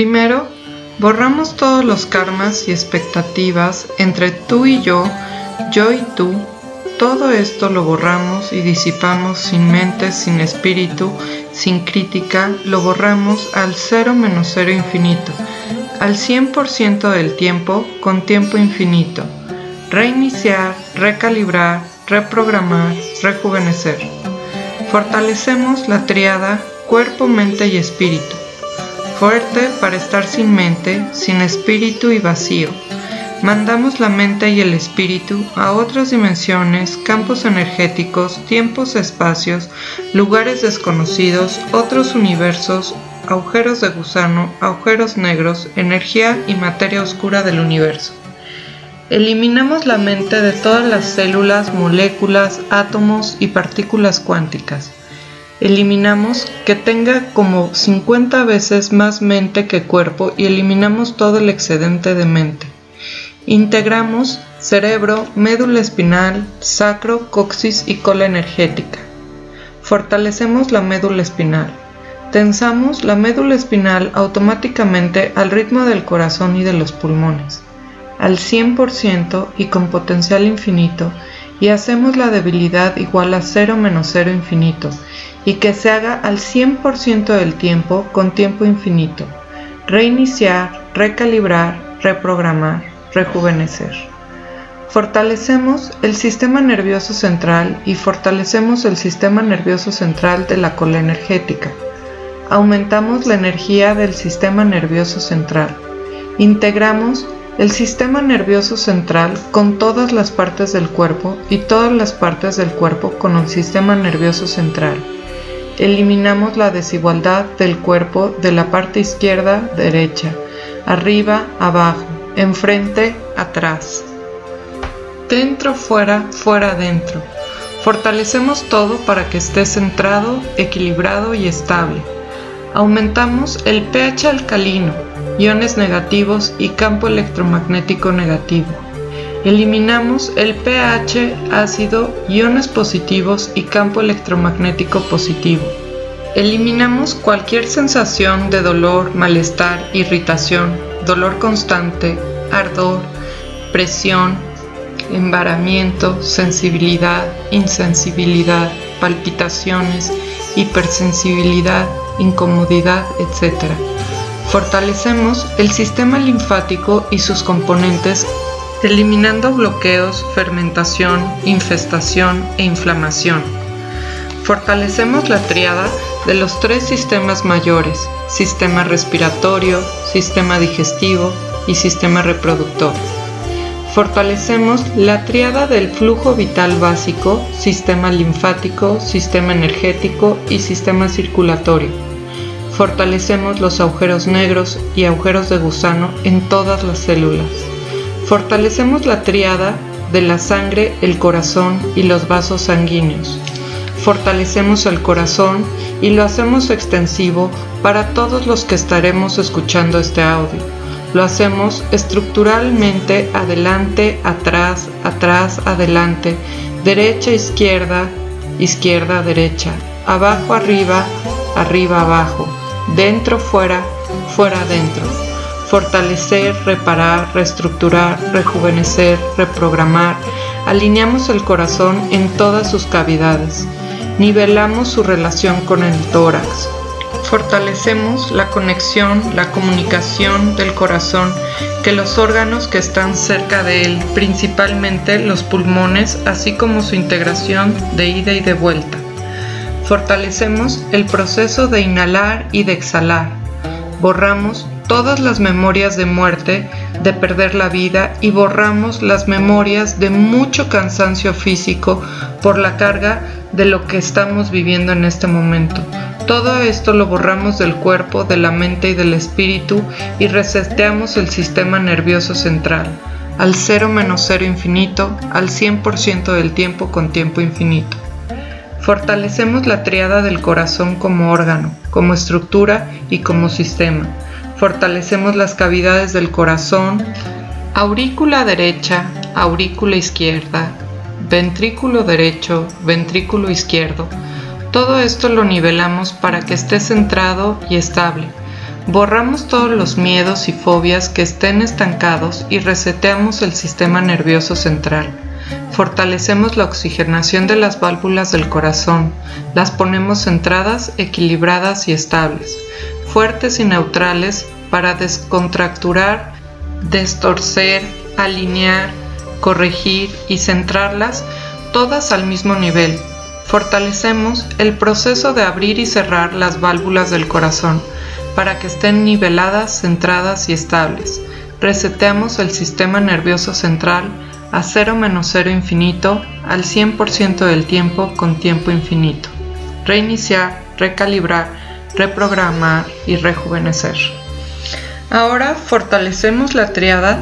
Primero, borramos todos los karmas y expectativas entre tú y yo, yo y tú. Todo esto lo borramos y disipamos sin mente, sin espíritu, sin crítica, lo borramos al cero menos cero infinito, al 100% del tiempo con tiempo infinito. Reiniciar, recalibrar, reprogramar, rejuvenecer. Fortalecemos la triada cuerpo, mente y espíritu. Fuerte para estar sin mente, sin espíritu y vacío. Mandamos la mente y el espíritu a otras dimensiones, campos energéticos, tiempos, espacios, lugares desconocidos, otros universos, agujeros de gusano, agujeros negros, energía y materia oscura del universo. Eliminamos la mente de todas las células, moléculas, átomos y partículas cuánticas. Eliminamos que tenga como 50 veces más mente que cuerpo y eliminamos todo el excedente de mente. Integramos cerebro, médula espinal, sacro, coxis y cola energética. Fortalecemos la médula espinal. Tensamos la médula espinal automáticamente al ritmo del corazón y de los pulmones al 100% y con potencial infinito y hacemos la debilidad igual a 0 menos 0 infinito y que se haga al 100% del tiempo con tiempo infinito. Reiniciar, recalibrar, reprogramar, rejuvenecer. Fortalecemos el sistema nervioso central y fortalecemos el sistema nervioso central de la cola energética. Aumentamos la energía del sistema nervioso central. Integramos el sistema nervioso central con todas las partes del cuerpo y todas las partes del cuerpo con el sistema nervioso central. Eliminamos la desigualdad del cuerpo de la parte izquierda, derecha, arriba, abajo, enfrente, atrás. Dentro, fuera, fuera, dentro. Fortalecemos todo para que esté centrado, equilibrado y estable. Aumentamos el pH alcalino, iones negativos y campo electromagnético negativo. Eliminamos el pH ácido, iones positivos y campo electromagnético positivo. Eliminamos cualquier sensación de dolor, malestar, irritación, dolor constante, ardor, presión, embaramiento, sensibilidad, insensibilidad, palpitaciones, hipersensibilidad, incomodidad, etc. Fortalecemos el sistema linfático y sus componentes eliminando bloqueos, fermentación, infestación e inflamación. Fortalecemos la triada de los tres sistemas mayores, sistema respiratorio, sistema digestivo y sistema reproductor. Fortalecemos la triada del flujo vital básico, sistema linfático, sistema energético y sistema circulatorio Fortalecemos los agujeros negros y agujeros de gusano en todas las células. Fortalecemos la triada de la sangre, el corazón y los vasos sanguíneos. Fortalecemos el corazón y lo hacemos extensivo para todos los que estaremos escuchando este audio. Lo hacemos estructuralmente adelante, atrás, atrás, adelante, derecha, izquierda, izquierda, derecha, abajo, arriba, arriba, abajo dentro, fuera, fuera, dentro. Fortalecer, reparar, reestructurar, rejuvenecer, reprogramar. Alineamos el corazón en todas sus cavidades. Nivelamos su relación con el tórax. Fortalecemos la conexión, la comunicación del corazón que los órganos que están cerca de él, principalmente los pulmones, así como su integración de ida y de vuelta fortalecemos el proceso de inhalar y de exhalar. Borramos todas las memorias de muerte, de perder la vida y borramos las memorias de mucho cansancio físico por la carga de lo que estamos viviendo en este momento. Todo esto lo borramos del cuerpo, de la mente y del espíritu y reseteamos el sistema nervioso central al cero menos cero infinito, al 100% del tiempo con tiempo infinito. Fortalecemos la triada del corazón como órgano, como estructura y como sistema. Fortalecemos las cavidades del corazón, aurícula derecha, aurícula izquierda, ventrículo derecho, ventrículo izquierdo. Todo esto lo nivelamos para que esté centrado y estable. Borramos todos los miedos y fobias que estén estancados y reseteamos el sistema nervioso central. Fortalecemos la oxigenación de las válvulas del corazón, las ponemos centradas, equilibradas y estables, fuertes y neutrales para descontracturar, destorcer, alinear, corregir y centrarlas todas al mismo nivel. Fortalecemos el proceso de abrir y cerrar las válvulas del corazón para que estén niveladas, centradas y estables. Reseteamos el sistema nervioso central a 0 menos 0 infinito al 100% del tiempo con tiempo infinito. Reiniciar, recalibrar, reprogramar y rejuvenecer. Ahora fortalecemos la triada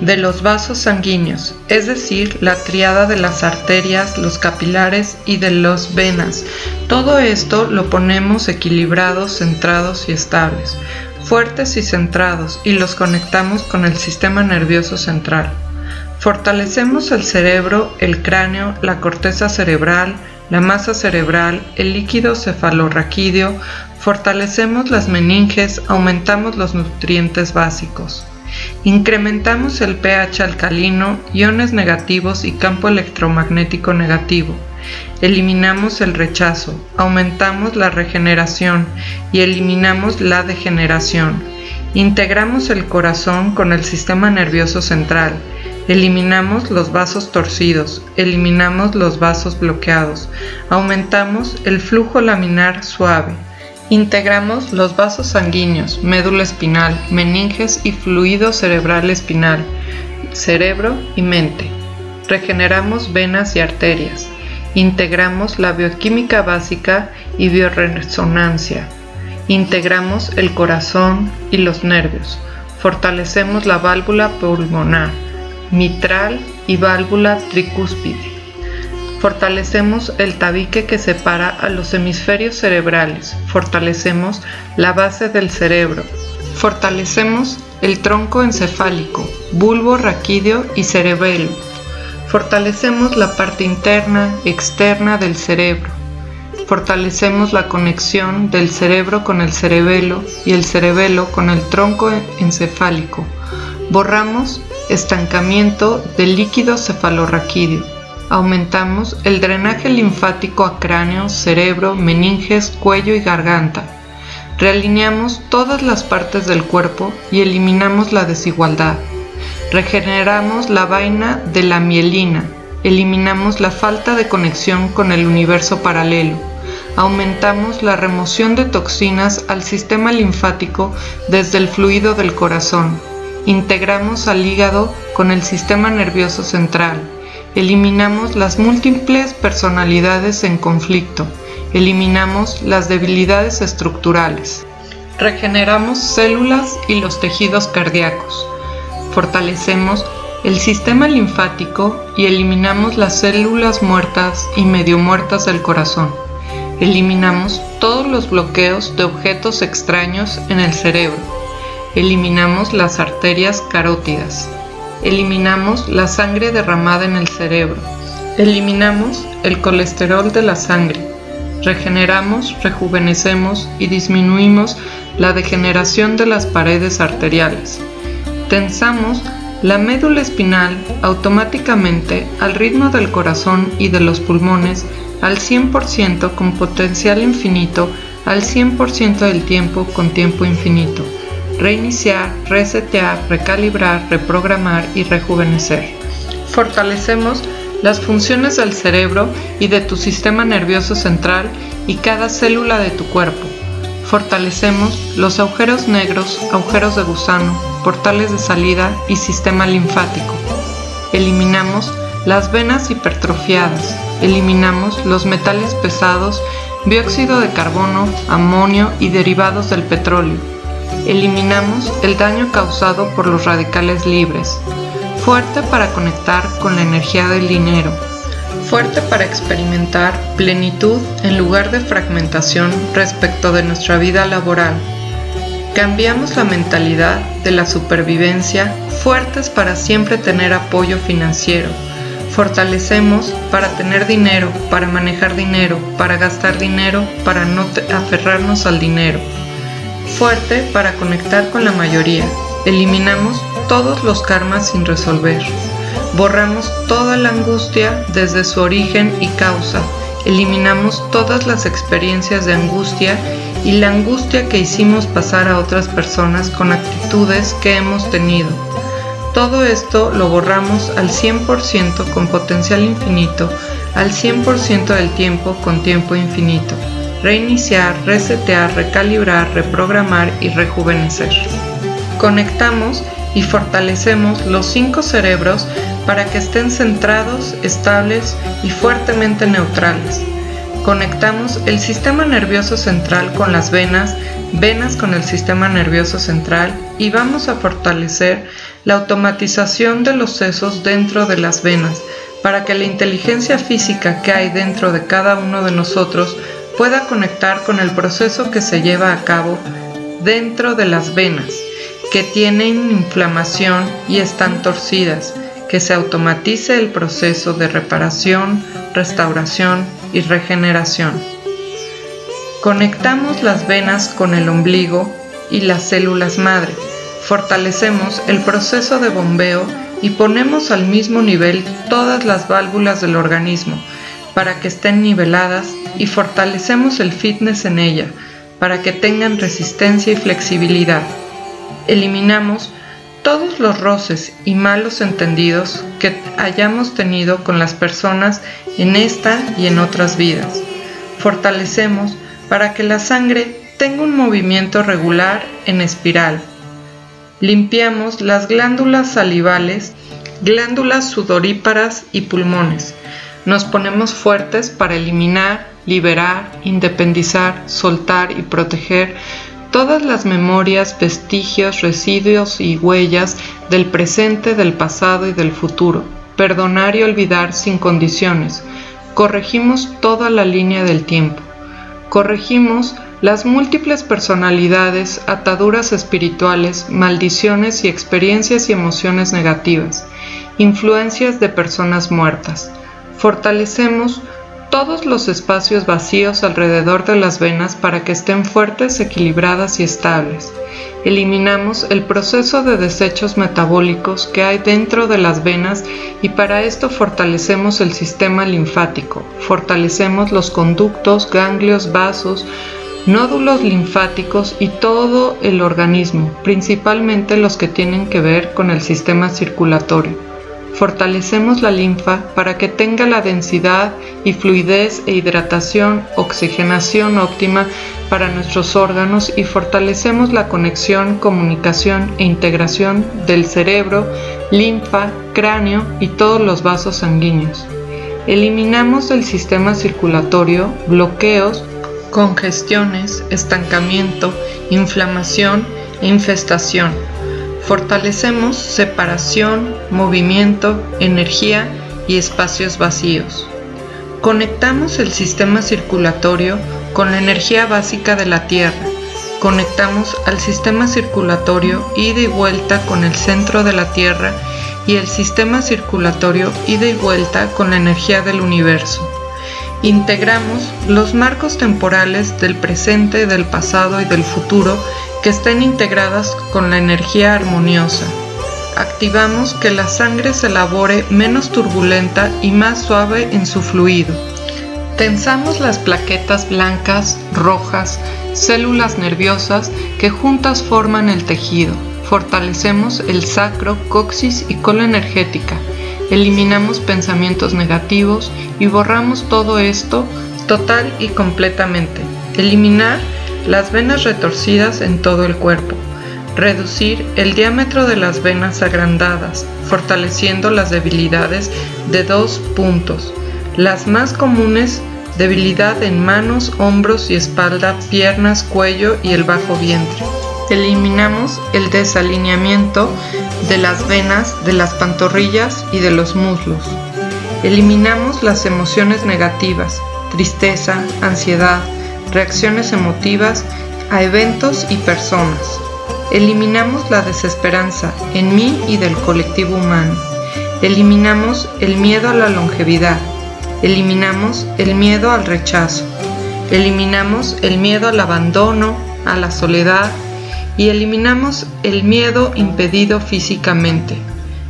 de los vasos sanguíneos, es decir, la triada de las arterias, los capilares y de las venas. Todo esto lo ponemos equilibrados, centrados y estables, fuertes y centrados, y los conectamos con el sistema nervioso central. Fortalecemos el cerebro, el cráneo, la corteza cerebral, la masa cerebral, el líquido cefalorraquídeo, fortalecemos las meninges, aumentamos los nutrientes básicos. Incrementamos el pH alcalino, iones negativos y campo electromagnético negativo. Eliminamos el rechazo, aumentamos la regeneración y eliminamos la degeneración. Integramos el corazón con el sistema nervioso central. Eliminamos los vasos torcidos, eliminamos los vasos bloqueados, aumentamos el flujo laminar suave, Integramos los vasos sanguíneos, médula espinal, meninges y fluido cerebral espinal, cerebro y mente. Regeneramos venas y arterias. Integramos la bioquímica básica y bioresonancia. Integramos el corazón y los nervios. Fortalecemos la válvula pulmonar, mitral y válvula tricúspide. Fortalecemos el tabique que separa a los hemisferios cerebrales. Fortalecemos la base del cerebro. Fortalecemos el tronco encefálico, bulbo raquídeo y cerebelo. Fortalecemos la parte interna, externa del cerebro. Fortalecemos la conexión del cerebro con el cerebelo y el cerebelo con el tronco encefálico. Borramos estancamiento del líquido cefalorraquídeo aumentamos el drenaje linfático a cráneo, cerebro, meninges, cuello y garganta. Realineamos todas las partes del cuerpo y eliminamos la desigualdad. Regeneramos la vaina de la mielina. Eliminamos la falta de conexión con el universo paralelo. Aumentamos la remoción de toxinas al sistema linfático desde el fluido del corazón. Integramos al hígado con el sistema nervioso central Eliminamos las múltiples personalidades en conflicto. Eliminamos las debilidades estructurales. Regeneramos células y los tejidos cardíacos. Fortalecemos el sistema linfático y eliminamos las células muertas y medio muertas del corazón. Eliminamos todos los bloqueos de objetos extraños en el cerebro. Eliminamos las arterias carótidas. Eliminamos la sangre derramada en el cerebro. Eliminamos el colesterol de la sangre. Regeneramos, rejuvenecemos y disminuimos la degeneración de las paredes arteriales. Tensamos la médula espinal automáticamente al ritmo del corazón y de los pulmones al 100% con potencial infinito al 100% del tiempo con tiempo infinito reiniciar, resetear, recalibrar, reprogramar y rejuvenecer. Fortalecemos las funciones del cerebro y de tu sistema nervioso central y cada célula de tu cuerpo. Fortalecemos los agujeros negros, agujeros de gusano, portales de salida y sistema linfático. Eliminamos las venas hipertrofiadas. Eliminamos los metales pesados, dióxido de carbono, amonio y derivados del petróleo Eliminamos el daño causado por los radicales libres. Fuerte para conectar con la energía del dinero. Fuerte para experimentar plenitud en lugar de fragmentación respecto de nuestra vida laboral. Cambiamos la mentalidad de la supervivencia, fuertes para siempre tener apoyo financiero. Fortalecemos para tener dinero, para manejar dinero, para gastar dinero, para no aferrarnos al dinero fuerte para conectar con la mayoría. Eliminamos todos los karmas sin resolver. Borramos toda la angustia desde su origen y causa. Eliminamos todas las experiencias de angustia y la angustia que hicimos pasar a otras personas con actitudes que hemos tenido. Todo esto lo borramos al 100% con potencial infinito, al 100% del tiempo con tiempo infinito. Reiniciar, resetear, recalibrar, reprogramar y rejuvenecer. Conectamos y fortalecemos los cinco cerebros para que estén centrados, estables y fuertemente neutrales. Conectamos el sistema nervioso central con las venas, venas con el sistema nervioso central y vamos a fortalecer la automatización de los sesos dentro de las venas para que la inteligencia física que hay dentro de cada uno de nosotros pueda conectar con el proceso que se lleva a cabo dentro de las venas, que tienen inflamación y están torcidas, que se automatice el proceso de reparación, restauración y regeneración. Conectamos las venas con el ombligo y las células madre. Fortalecemos el proceso de bombeo y ponemos al mismo nivel todas las válvulas del organismo para que estén niveladas y fortalecemos el fitness en ella para que tengan resistencia y flexibilidad. Eliminamos todos los roces y malos entendidos que hayamos tenido con las personas en esta y en otras vidas. Fortalecemos para que la sangre tenga un movimiento regular en espiral. Limpiamos las glándulas salivales, glándulas sudoríparas y pulmones. Nos ponemos fuertes para eliminar, liberar, independizar, soltar y proteger todas las memorias, vestigios, residuos y huellas del presente, del pasado y del futuro. Perdonar y olvidar sin condiciones. Corregimos toda la línea del tiempo. Corregimos las múltiples personalidades, ataduras espirituales, maldiciones y experiencias y emociones negativas, influencias de personas muertas. Fortalecemos todos los espacios vacíos alrededor de las venas para que estén fuertes, equilibradas y estables. Eliminamos el proceso de desechos metabólicos que hay dentro de las venas y para esto fortalecemos el sistema linfático, fortalecemos los conductos, ganglios, vasos, nódulos linfáticos y todo el organismo, principalmente los que tienen que ver con el sistema circulatorio Fortalecemos la linfa para que tenga la densidad y fluidez e hidratación, oxigenación óptima para nuestros órganos y fortalecemos la conexión, comunicación e integración del cerebro, linfa, cráneo y todos los vasos sanguíneos. Eliminamos del sistema circulatorio bloqueos, congestiones, estancamiento, inflamación e infestación Fortalecemos separación, movimiento, energía y espacios vacíos. Conectamos el sistema circulatorio con la energía básica de la Tierra. Conectamos al sistema circulatorio ida y vuelta con el centro de la Tierra y el sistema circulatorio ida y vuelta con la energía del universo. Integramos los marcos temporales del presente, del pasado y del futuro que estén integradas con la energía armoniosa. Activamos que la sangre se elabore menos turbulenta y más suave en su fluido. Tensamos las plaquetas blancas, rojas, células nerviosas que juntas forman el tejido. Fortalecemos el sacro, coxis y cola energética. Eliminamos pensamientos negativos y borramos todo esto total y completamente. Eliminar las venas retorcidas en todo el cuerpo, reducir el diámetro de las venas agrandadas, fortaleciendo las debilidades de dos puntos. Las más comunes, debilidad en manos, hombros y espalda, piernas, cuello y el bajo vientre. Eliminamos el desalineamiento de las venas de las pantorrillas y de los muslos. Eliminamos las emociones negativas, tristeza, ansiedad, reacciones emotivas a eventos y personas. Eliminamos la desesperanza en mí y del colectivo humano. Eliminamos el miedo a la longevidad. Eliminamos el miedo al rechazo. Eliminamos el miedo al abandono, a la soledad y eliminamos el miedo impedido físicamente.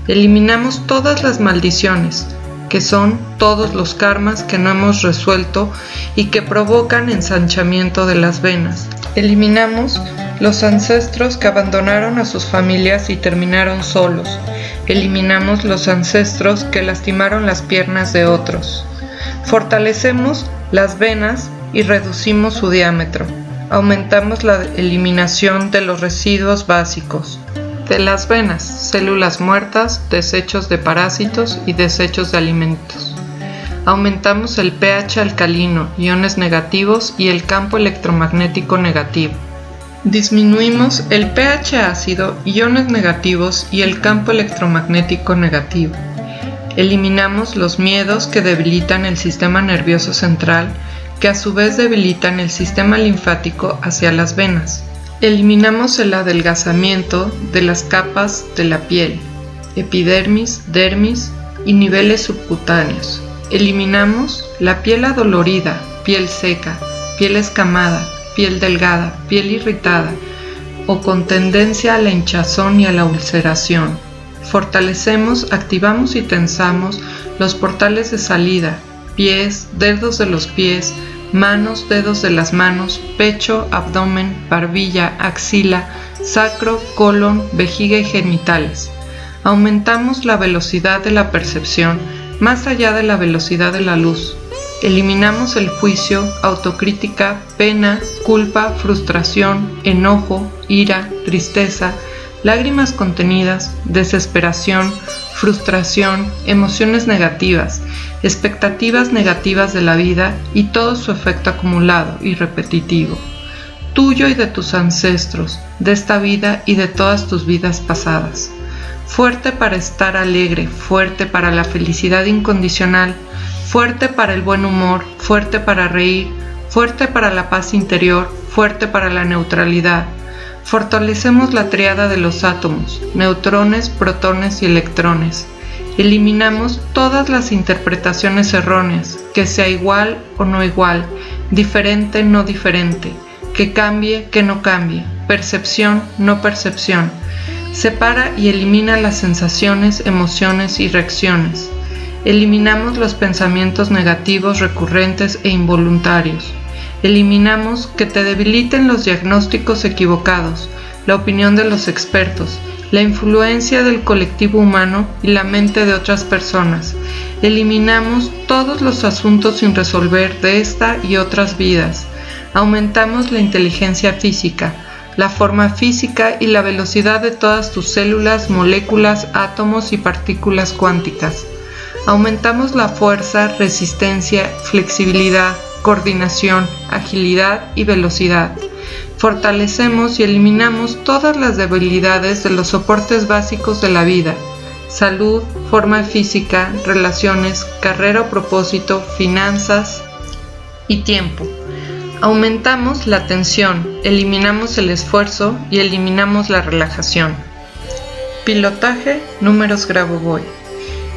Eliminamos todas las maldiciones, que son todos los karmas que no hemos resuelto y que provocan ensanchamiento de las venas. Eliminamos los ancestros que abandonaron a sus familias y terminaron solos. Eliminamos los ancestros que lastimaron las piernas de otros. Fortalecemos las venas y reducimos su diámetro. Aumentamos la eliminación de los residuos básicos de las venas, células muertas, desechos de parásitos y desechos de alimentos. Aumentamos el pH alcalino, iones negativos y el campo electromagnético negativo. Disminuimos el pH ácido, iones negativos y el campo electromagnético negativo. Eliminamos los miedos que debilitan el sistema nervioso central, que a su vez debilitan el sistema linfático hacia las venas. Eliminamos el adelgazamiento de las capas de la piel, epidermis, dermis y niveles subcutáneos. Eliminamos la piel adolorida, piel seca, piel escamada, piel delgada, piel irritada o con tendencia a la hinchazón y a la ulceración. Fortalecemos, activamos y tensamos los portales de salida, pies, dedos de los pies, manos, dedos de las manos, pecho, abdomen, barbilla, axila, sacro, colon, vejiga y genitales. Aumentamos la velocidad de la percepción más allá de la velocidad de la luz. Eliminamos el juicio, autocrítica, pena, culpa, frustración, enojo, ira, tristeza, lágrimas contenidas, desesperación, frustración, emociones negativas, expectativas negativas de la vida y todo su efecto acumulado y repetitivo, tuyo y de tus ancestros, de esta vida y de todas tus vidas pasadas. Fuerte para estar alegre, fuerte para la felicidad incondicional, fuerte para el buen humor, fuerte para reír, fuerte para la paz interior, fuerte para la neutralidad. Fortalecemos la triada de los átomos, neutrones, protones y electrones Eliminamos todas las interpretaciones erróneas, que sea igual o no igual, diferente no diferente, que cambie, que no cambie, percepción, no percepción. Separa y elimina las sensaciones, emociones y reacciones. Eliminamos los pensamientos negativos recurrentes e involuntarios. Eliminamos que te debiliten los diagnósticos equivocados, la opinión de los expertos, la influencia del colectivo humano y la mente de otras personas. Eliminamos todos los asuntos sin resolver de esta y otras vidas. Aumentamos la inteligencia física, la forma física y la velocidad de todas tus células, moléculas, átomos y partículas cuánticas. Aumentamos la fuerza, resistencia, flexibilidad, coordinación, agilidad y velocidad fortalecemos y eliminamos todas las debilidades de los soportes básicos de la vida, salud, forma física, relaciones, carrera o propósito, finanzas y tiempo. Aumentamos la tensión, eliminamos el esfuerzo y eliminamos la relajación. Pilotaje números Grabovoi.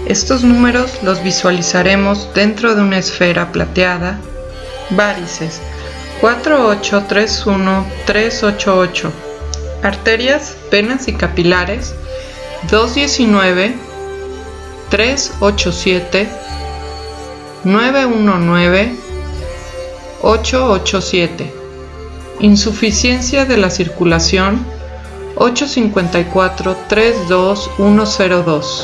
Estos números los visualizaremos dentro de una esfera plateada, varices, 4831388. Arterias, venas y capilares 219 387 919 887. Insuficiencia de la circulación 854 32102.